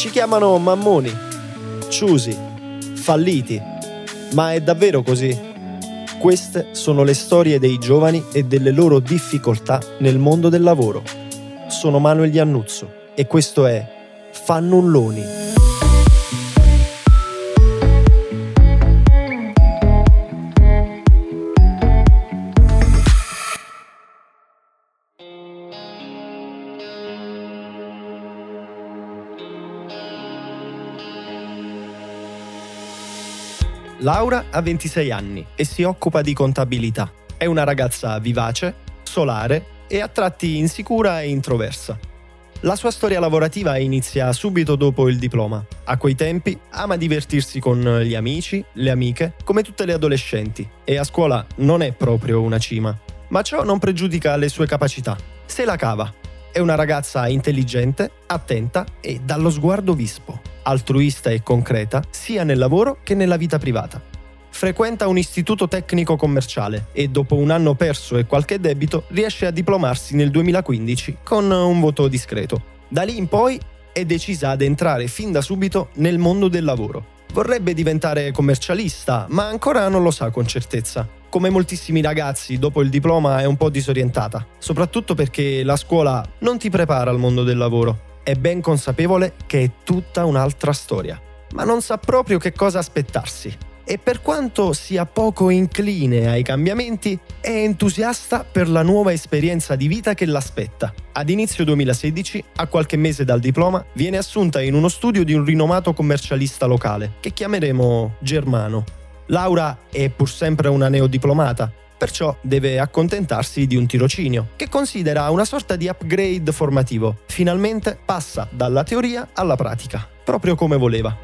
Ci chiamano mammoni, ciusi, falliti. Ma è davvero così? Queste sono le storie dei giovani e delle loro difficoltà nel mondo del lavoro. Sono Manuel Iannuzzo e questo è Fannulloni. Laura ha 26 anni e si occupa di contabilità. È una ragazza vivace, solare e a tratti insicura e introversa. La sua storia lavorativa inizia subito dopo il diploma. A quei tempi ama divertirsi con gli amici, le amiche, come tutte le adolescenti, e a scuola non è proprio una cima. Ma ciò non pregiudica le sue capacità. Se la cava. È una ragazza intelligente, attenta e dallo sguardo vispo altruista e concreta sia nel lavoro che nella vita privata. Frequenta un istituto tecnico commerciale e dopo un anno perso e qualche debito riesce a diplomarsi nel 2015 con un voto discreto. Da lì in poi è decisa ad entrare fin da subito nel mondo del lavoro. Vorrebbe diventare commercialista, ma ancora non lo sa con certezza. Come moltissimi ragazzi, dopo il diploma è un po' disorientata, soprattutto perché la scuola non ti prepara al mondo del lavoro è ben consapevole che è tutta un'altra storia, ma non sa proprio che cosa aspettarsi. E per quanto sia poco incline ai cambiamenti, è entusiasta per la nuova esperienza di vita che l'aspetta. Ad inizio 2016, a qualche mese dal diploma, viene assunta in uno studio di un rinomato commercialista locale, che chiameremo Germano. Laura è pur sempre una neodiplomata, perciò deve accontentarsi di un tirocinio, che considera una sorta di upgrade formativo. Finalmente passa dalla teoria alla pratica, proprio come voleva.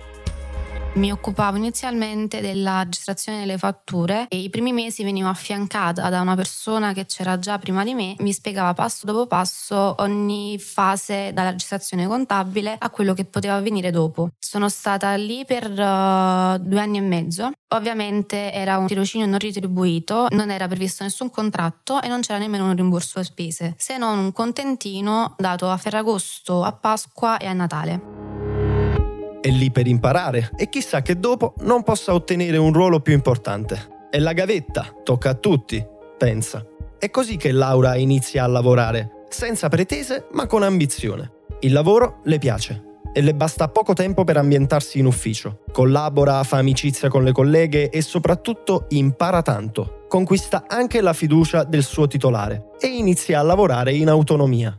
Mi occupavo inizialmente della registrazione delle fatture e i primi mesi venivo affiancata da una persona che c'era già prima di me, mi spiegava passo dopo passo ogni fase dalla registrazione contabile a quello che poteva avvenire dopo. Sono stata lì per uh, due anni e mezzo. Ovviamente era un tirocinio non retribuito, non era previsto nessun contratto e non c'era nemmeno un rimborso spese, se non un contentino dato a Ferragosto, a Pasqua e a Natale è lì per imparare e chissà che dopo non possa ottenere un ruolo più importante. È la gavetta, tocca a tutti, pensa. È così che Laura inizia a lavorare, senza pretese ma con ambizione. Il lavoro le piace e le basta poco tempo per ambientarsi in ufficio. Collabora, fa amicizia con le colleghe e soprattutto impara tanto. Conquista anche la fiducia del suo titolare e inizia a lavorare in autonomia.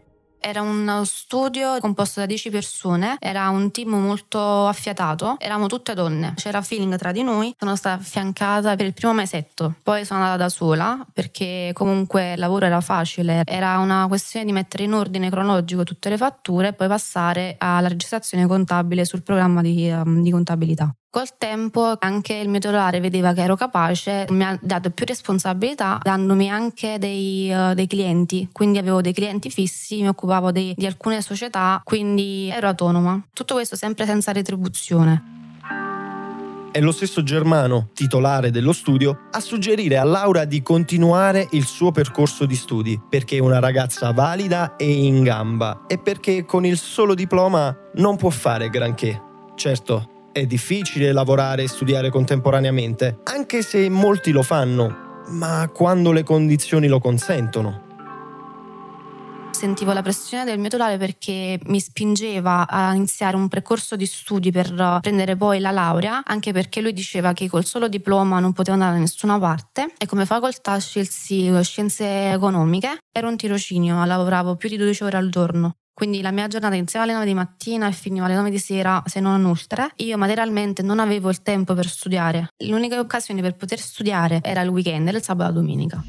Era uno studio composto da 10 persone, era un team molto affiatato, eravamo tutte donne, c'era feeling tra di noi, sono stata affiancata per il primo mesetto, poi sono andata da sola perché comunque il lavoro era facile, era una questione di mettere in ordine cronologico tutte le fatture e poi passare alla registrazione contabile sul programma di, um, di contabilità. Col tempo anche il mio titolare vedeva che ero capace, mi ha dato più responsabilità dandomi anche dei, uh, dei clienti, quindi avevo dei clienti fissi, mi occupavo dei, di alcune società, quindi ero autonoma. Tutto questo sempre senza retribuzione. È lo stesso Germano, titolare dello studio, a suggerire a Laura di continuare il suo percorso di studi, perché è una ragazza valida e in gamba e perché con il solo diploma non può fare granché. Certo, è difficile lavorare e studiare contemporaneamente, anche se molti lo fanno, ma quando le condizioni lo consentono sentivo la pressione del mio titolare perché mi spingeva a iniziare un percorso di studi per prendere poi la laurea, anche perché lui diceva che col solo diploma non poteva andare da nessuna parte e come facoltà scelsi scienze economiche. Era un tirocinio, lavoravo più di 12 ore al giorno. Quindi la mia giornata iniziava alle 9 di mattina e finiva alle 9 di sera, se non oltre. Io materialmente non avevo il tempo per studiare. L'unica occasione per poter studiare era il weekend, il sabato e la domenica.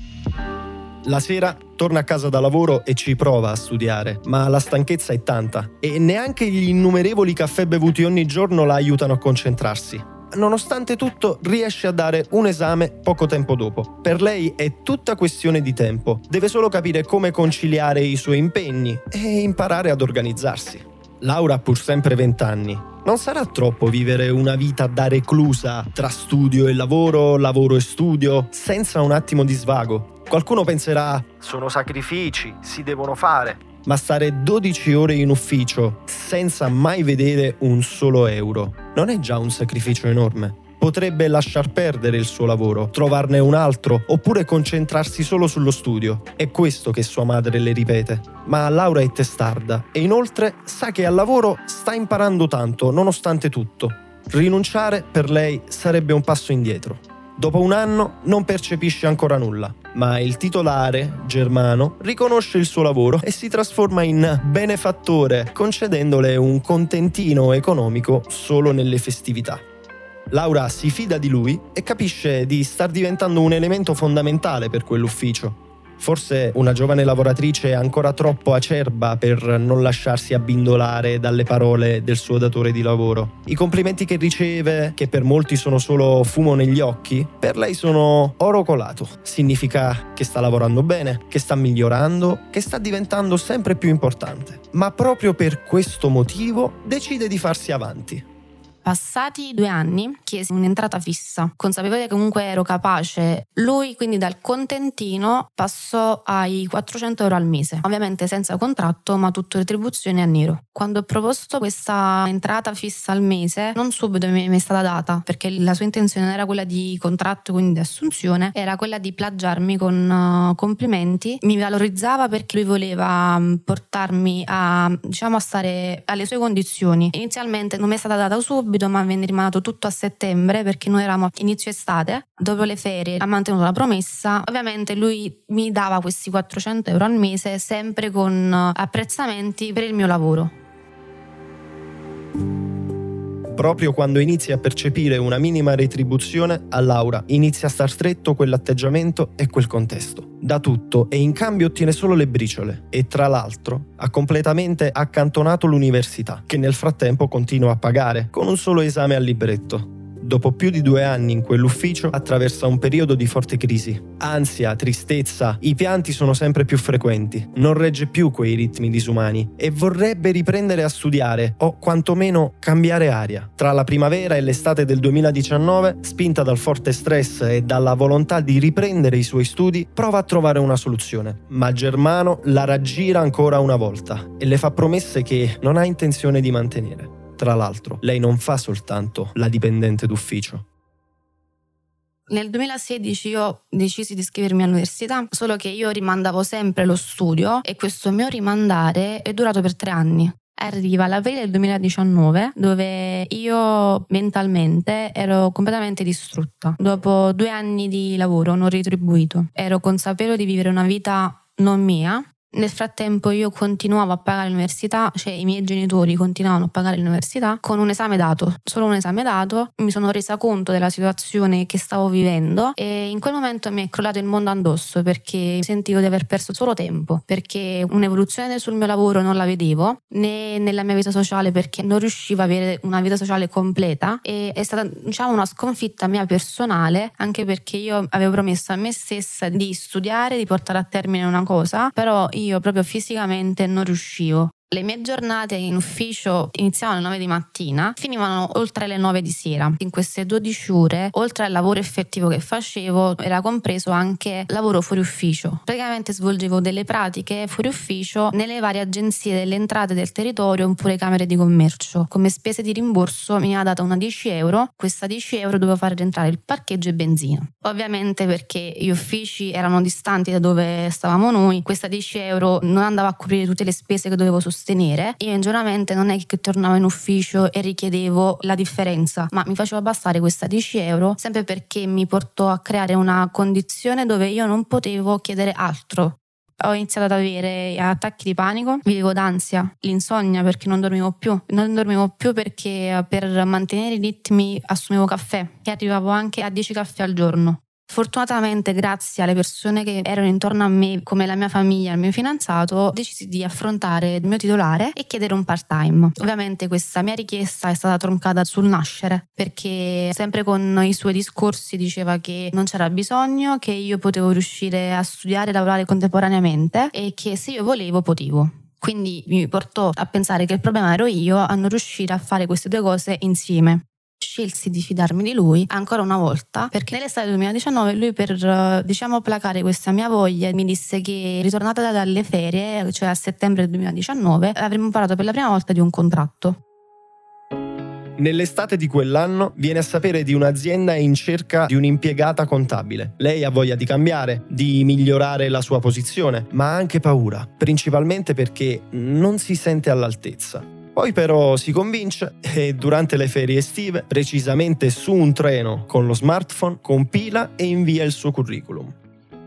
La sera torna a casa da lavoro e ci prova a studiare, ma la stanchezza è tanta e neanche gli innumerevoli caffè bevuti ogni giorno la aiutano a concentrarsi nonostante tutto riesce a dare un esame poco tempo dopo. Per lei è tutta questione di tempo, deve solo capire come conciliare i suoi impegni e imparare ad organizzarsi. Laura ha pur sempre 20 anni. Non sarà troppo vivere una vita da reclusa tra studio e lavoro, lavoro e studio, senza un attimo di svago. Qualcuno penserà, sono sacrifici, si devono fare. Ma stare 12 ore in ufficio senza mai vedere un solo euro non è già un sacrificio enorme? Potrebbe lasciar perdere il suo lavoro, trovarne un altro oppure concentrarsi solo sullo studio. È questo che sua madre le ripete. Ma Laura è testarda e inoltre sa che al lavoro sta imparando tanto nonostante tutto. Rinunciare per lei sarebbe un passo indietro. Dopo un anno non percepisce ancora nulla, ma il titolare, Germano, riconosce il suo lavoro e si trasforma in benefattore, concedendole un contentino economico solo nelle festività. Laura si fida di lui e capisce di star diventando un elemento fondamentale per quell'ufficio. Forse una giovane lavoratrice ancora troppo acerba per non lasciarsi abbindolare dalle parole del suo datore di lavoro. I complimenti che riceve, che per molti sono solo fumo negli occhi, per lei sono oro colato. Significa che sta lavorando bene, che sta migliorando, che sta diventando sempre più importante. Ma proprio per questo motivo decide di farsi avanti. Passati due anni chiesi un'entrata fissa, consapevole che comunque ero capace. Lui quindi dal contentino passò ai 400 euro al mese, ovviamente senza contratto ma tutto retribuzione a nero. Quando ho proposto questa entrata fissa al mese, non subito mi è stata data perché la sua intenzione non era quella di contratto, quindi di assunzione, era quella di plagiarmi con uh, complimenti. Mi valorizzava perché lui voleva mm, portarmi a, diciamo, a stare alle sue condizioni. Inizialmente non mi è stata data subito subito, ma venne rimandato tutto a settembre perché noi eravamo inizio estate. Dopo le ferie ha mantenuto la promessa. Ovviamente lui mi dava questi 400 euro al mese, sempre con apprezzamenti per il mio lavoro. Proprio quando inizi a percepire una minima retribuzione, a Laura inizia a star stretto quell'atteggiamento e quel contesto. Da tutto e in cambio ottiene solo le briciole e tra l'altro ha completamente accantonato l'università, che nel frattempo continua a pagare, con un solo esame al libretto dopo più di due anni in quell'ufficio, attraversa un periodo di forte crisi. Ansia, tristezza, i pianti sono sempre più frequenti, non regge più quei ritmi disumani e vorrebbe riprendere a studiare o quantomeno cambiare aria. Tra la primavera e l'estate del 2019, spinta dal forte stress e dalla volontà di riprendere i suoi studi, prova a trovare una soluzione. Ma Germano la raggira ancora una volta e le fa promesse che non ha intenzione di mantenere. Tra l'altro, lei non fa soltanto la dipendente d'ufficio. Nel 2016 io decisi di iscrivermi all'università, solo che io rimandavo sempre lo studio e questo mio rimandare è durato per tre anni. Arriva l'aprile del 2019 dove io mentalmente ero completamente distrutta. Dopo due anni di lavoro non ritribuito, ero consapevole di vivere una vita non mia nel frattempo io continuavo a pagare l'università, cioè i miei genitori continuavano a pagare l'università con un esame dato, solo un esame dato, mi sono resa conto della situazione che stavo vivendo e in quel momento mi è crollato il mondo addosso perché sentivo di aver perso solo tempo, perché un'evoluzione sul mio lavoro non la vedevo, né nella mia vita sociale perché non riuscivo ad avere una vita sociale completa e è stata diciamo una sconfitta mia personale anche perché io avevo promesso a me stessa di studiare, di portare a termine una cosa, però io proprio fisicamente non riuscivo. Le mie giornate in ufficio iniziavano alle 9 di mattina, finivano oltre le 9 di sera. In queste 12 ore, oltre al lavoro effettivo che facevo, era compreso anche lavoro fuori ufficio. Praticamente svolgevo delle pratiche fuori ufficio nelle varie agenzie delle entrate del territorio oppure camere di commercio. Come spese di rimborso mi ha data una 10 euro, questa 10 euro dovevo fare rientrare il parcheggio e benzina. Ovviamente perché gli uffici erano distanti da dove stavamo noi, questa 10 euro non andava a coprire tutte le spese che dovevo sostenere sostenere, io ingenuamente non è che tornavo in ufficio e richiedevo la differenza, ma mi faceva bastare questa 10 euro sempre perché mi portò a creare una condizione dove io non potevo chiedere altro. Ho iniziato ad avere attacchi di panico, vivevo d'ansia, l'insonnia perché non dormivo più. Non dormivo più perché per mantenere i ritmi assumevo caffè e arrivavo anche a 10 caffè al giorno. Fortunatamente, grazie alle persone che erano intorno a me, come la mia famiglia il mio fidanzato, decisi di affrontare il mio titolare e chiedere un part-time. Ovviamente questa mia richiesta è stata troncata sul nascere, perché sempre con i suoi discorsi diceva che non c'era bisogno, che io potevo riuscire a studiare e lavorare contemporaneamente e che se io volevo potevo. Quindi mi portò a pensare che il problema ero io a non riuscire a fare queste due cose insieme. Scelsi di fidarmi di lui ancora una volta perché nell'estate del 2019 lui per diciamo placare questa mia voglia mi disse che ritornata dalle ferie cioè a settembre del 2019 avremmo parlato per la prima volta di un contratto Nell'estate di quell'anno viene a sapere di un'azienda in cerca di un'impiegata contabile. Lei ha voglia di cambiare, di migliorare la sua posizione, ma ha anche paura, principalmente perché non si sente all'altezza. Poi però si convince e durante le ferie estive, precisamente su un treno con lo smartphone, compila e invia il suo curriculum.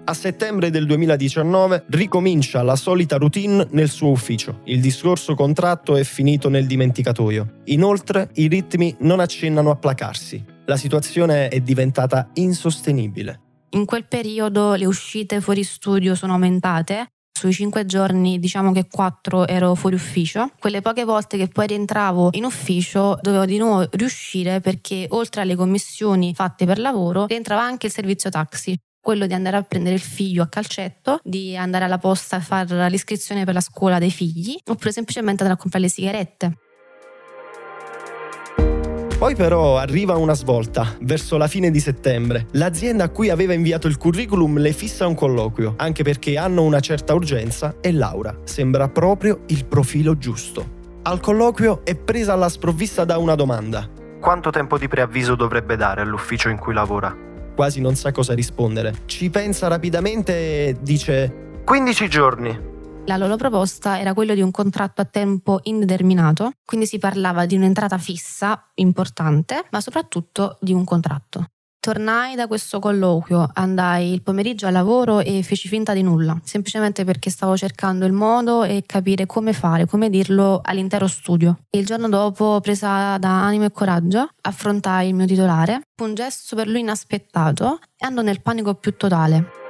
A settembre del 2019 ricomincia la solita routine nel suo ufficio. Il discorso contratto è finito nel dimenticatoio. Inoltre i ritmi non accennano a placarsi. La situazione è diventata insostenibile. In quel periodo le uscite fuori studio sono aumentate, sui cinque giorni diciamo che quattro ero fuori ufficio. Quelle poche volte che poi rientravo in ufficio dovevo di nuovo riuscire perché oltre alle commissioni fatte per lavoro rientrava anche il servizio taxi quello di andare a prendere il figlio a calcetto, di andare alla posta a fare l'iscrizione per la scuola dei figli, oppure semplicemente andare a comprare le sigarette. Poi però arriva una svolta, verso la fine di settembre. L'azienda a cui aveva inviato il curriculum le fissa un colloquio, anche perché hanno una certa urgenza e Laura sembra proprio il profilo giusto. Al colloquio è presa alla sprovvista da una domanda. Quanto tempo di preavviso dovrebbe dare all'ufficio in cui lavora? quasi non sa cosa rispondere. Ci pensa rapidamente e dice 15 giorni. La loro proposta era quello di un contratto a tempo indeterminato, quindi si parlava di un'entrata fissa, importante, ma soprattutto di un contratto. Tornai da questo colloquio, andai il pomeriggio al lavoro e feci finta di nulla, semplicemente perché stavo cercando il modo e capire come fare, come dirlo all'intero studio. Il giorno dopo, presa da animo e coraggio, affrontai il mio titolare. Un gesto per lui inaspettato e andò nel panico più totale.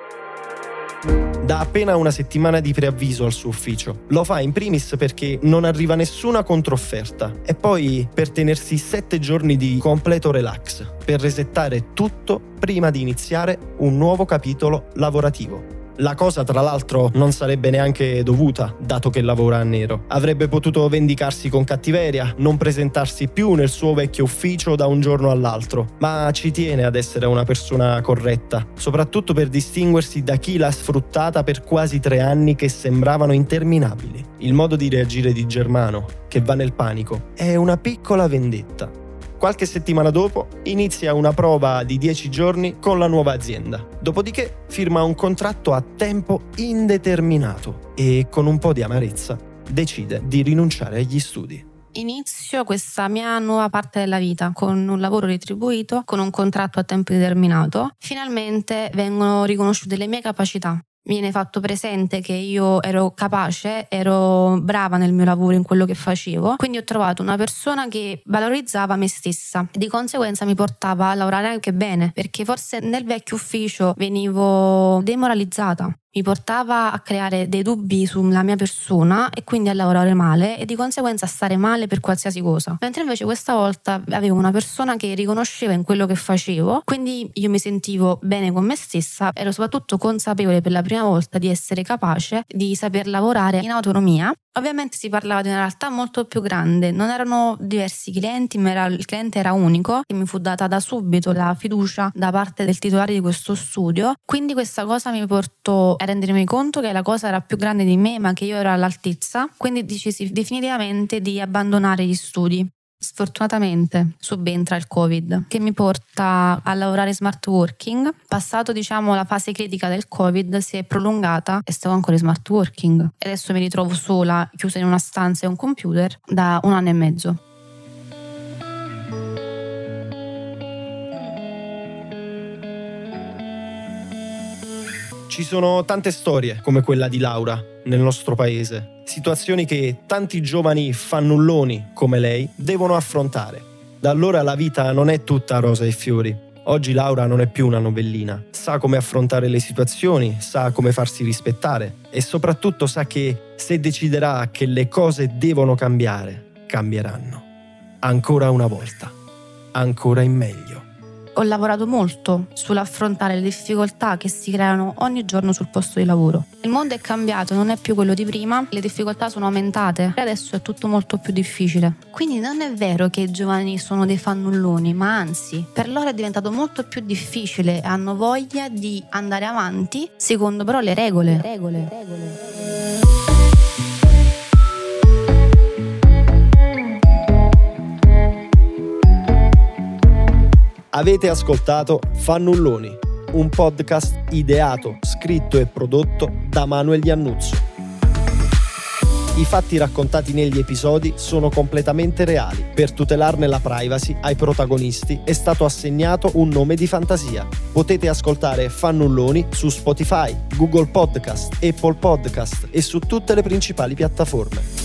Da appena una settimana di preavviso al suo ufficio. Lo fa in primis perché non arriva nessuna controfferta e poi per tenersi sette giorni di completo relax, per resettare tutto prima di iniziare un nuovo capitolo lavorativo. La cosa, tra l'altro, non sarebbe neanche dovuta, dato che lavora a nero. Avrebbe potuto vendicarsi con cattiveria, non presentarsi più nel suo vecchio ufficio da un giorno all'altro, ma ci tiene ad essere una persona corretta, soprattutto per distinguersi da chi l'ha sfruttata per quasi tre anni che sembravano interminabili. Il modo di reagire di Germano, che va nel panico, è una piccola vendetta Qualche settimana dopo inizia una prova di 10 giorni con la nuova azienda. Dopodiché firma un contratto a tempo indeterminato e con un po' di amarezza decide di rinunciare agli studi. Inizio questa mia nuova parte della vita con un lavoro retribuito, con un contratto a tempo indeterminato. Finalmente vengono riconosciute le mie capacità viene fatto presente che io ero capace, ero brava nel mio lavoro, in quello che facevo. Quindi ho trovato una persona che valorizzava me stessa e di conseguenza mi portava a lavorare anche bene, perché forse nel vecchio ufficio venivo demoralizzata mi portava a creare dei dubbi sulla mia persona e quindi a lavorare male e di conseguenza a stare male per qualsiasi cosa. Mentre invece questa volta avevo una persona che riconosceva in quello che facevo, quindi io mi sentivo bene con me stessa, ero soprattutto consapevole per la prima volta di essere capace di saper lavorare in autonomia Ovviamente si parlava di una realtà molto più grande, non erano diversi clienti, ma era, il cliente era unico e mi fu data da subito la fiducia da parte del titolare di questo studio. Quindi questa cosa mi portò a rendermi conto che la cosa era più grande di me, ma che io ero all'altezza. Quindi decisi definitivamente di abbandonare gli studi. Sfortunatamente subentra il Covid che mi porta a lavorare smart working. Passato diciamo la fase critica del Covid si è prolungata e stavo ancora in smart working. E adesso mi ritrovo sola, chiusa in una stanza e un computer da un anno e mezzo. Ci sono tante storie come quella di Laura nel nostro paese situazioni che tanti giovani fannulloni come lei devono affrontare. Da allora la vita non è tutta rosa e fiori. Oggi Laura non è più una novellina, sa come affrontare le situazioni, sa come farsi rispettare e soprattutto sa che se deciderà che le cose devono cambiare, cambieranno. Ancora una volta, ancora in meglio. Ho lavorato molto sull'affrontare le difficoltà che si creano ogni giorno sul posto di lavoro. Il mondo è cambiato, non è più quello di prima, le difficoltà sono aumentate e adesso è tutto molto più difficile. Quindi non è vero che i giovani sono dei fannulloni, ma anzi, per loro è diventato molto più difficile e hanno voglia di andare avanti secondo però le regole. Le regole, le regole. Avete ascoltato Fannulloni, un podcast ideato, scritto e prodotto da Manuel Iannuzzo. I fatti raccontati negli episodi sono completamente reali. Per tutelarne la privacy ai protagonisti è stato assegnato un nome di fantasia. Potete ascoltare Fannulloni su Spotify, Google Podcast, Apple Podcast e su tutte le principali piattaforme.